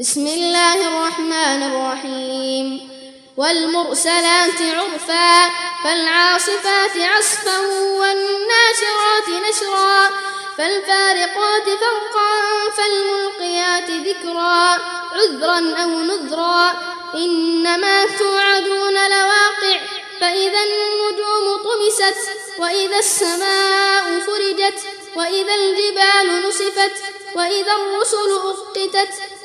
بسم الله الرحمن الرحيم. والمرسلات عرفا فالعاصفات عصفا والناشرات نشرا فالفارقات فرقا فالملقيات ذكرا. عذرا أو نذرا إنما توعدون لواقع فإذا النجوم طمست وإذا السماء فرجت وإذا الجبال نصفت وإذا الرسل أقتت.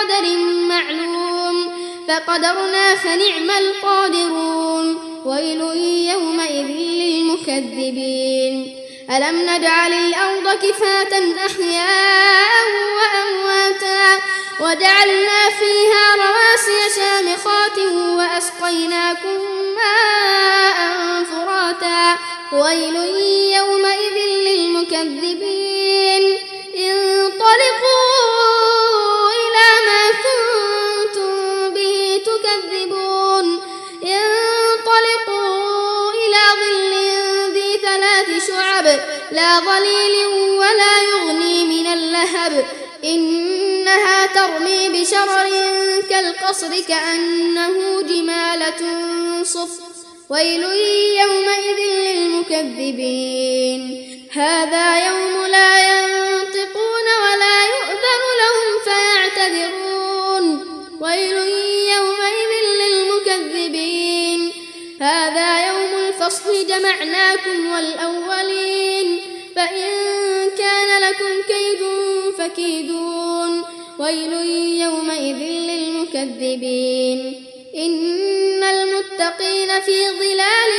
إلى قدر معلوم فقدرنا فنعم القادرون ويل يومئذ للمكذبين. ألم نجعل الأرض كفاة أحياء وأمواتا وجعلنا فيها رواسي شامخات وأسقيناكم ماء فراتا. ويل شعب لا ظليل ولا يغني من اللهب. إنها ترمي بشرر كالقصر كأنه جمالة صفر ويل يومئذ للمكذبين. هذا يوم لا ينطقون الفصل جمعناكم والأولين. فإن كان لكم كيد فكيدون. ويل يومئذ للمكذبين. إن المتقين في ظلال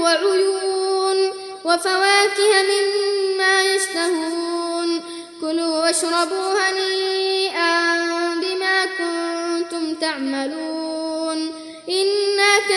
وعيون. وفواكه مما يشتهون. كلوا واشربوا هنيئا بما كنتم تعملون.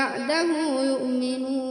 بعده يؤمنون.